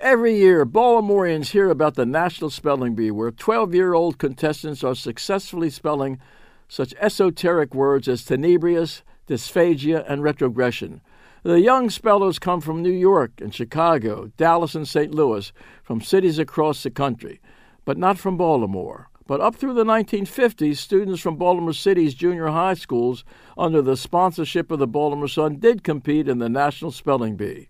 Every year, Baltimoreans hear about the National Spelling Bee, where 12 year old contestants are successfully spelling such esoteric words as tenebrious, dysphagia, and retrogression. The young spellers come from New York and Chicago, Dallas, and St. Louis, from cities across the country, but not from Baltimore. But up through the 1950s, students from Baltimore City's junior high schools, under the sponsorship of the Baltimore Sun, did compete in the National Spelling Bee.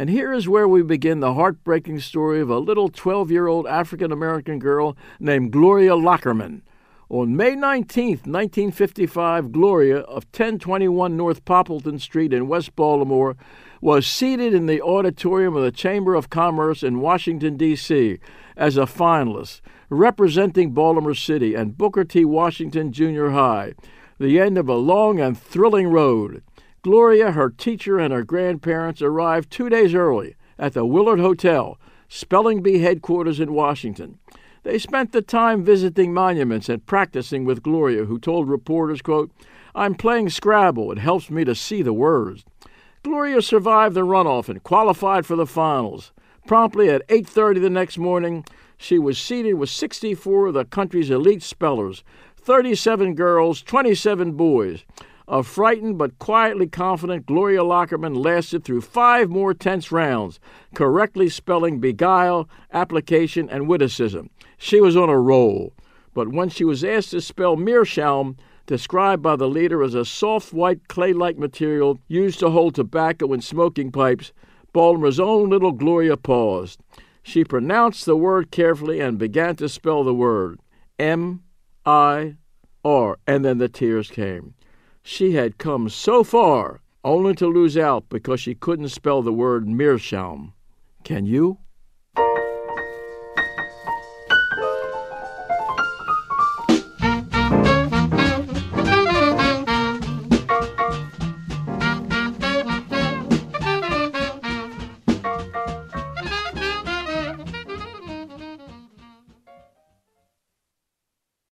And here is where we begin the heartbreaking story of a little 12 year old African American girl named Gloria Lockerman. On May 19, 1955, Gloria of 1021 North Poppleton Street in West Baltimore was seated in the auditorium of the Chamber of Commerce in Washington, D.C., as a finalist, representing Baltimore City and Booker T. Washington Junior High, the end of a long and thrilling road. Gloria, her teacher, and her grandparents arrived two days early at the Willard Hotel, Spelling Bee headquarters in Washington. They spent the time visiting monuments and practicing with Gloria, who told reporters, quote, I'm playing Scrabble. It helps me to see the words. Gloria survived the runoff and qualified for the finals. Promptly at 8:30 the next morning, she was seated with 64 of the country's elite spellers, 37 girls, 27 boys. A frightened but quietly confident Gloria Lockerman lasted through five more tense rounds, correctly spelling beguile, application, and witticism. She was on a roll. But when she was asked to spell meerschaum, described by the leader as a soft white clay like material used to hold tobacco in smoking pipes, Baltimore's own little Gloria paused. She pronounced the word carefully and began to spell the word M I R, and then the tears came. She had come so far only to lose out because she couldn't spell the word meerschaum. Can you?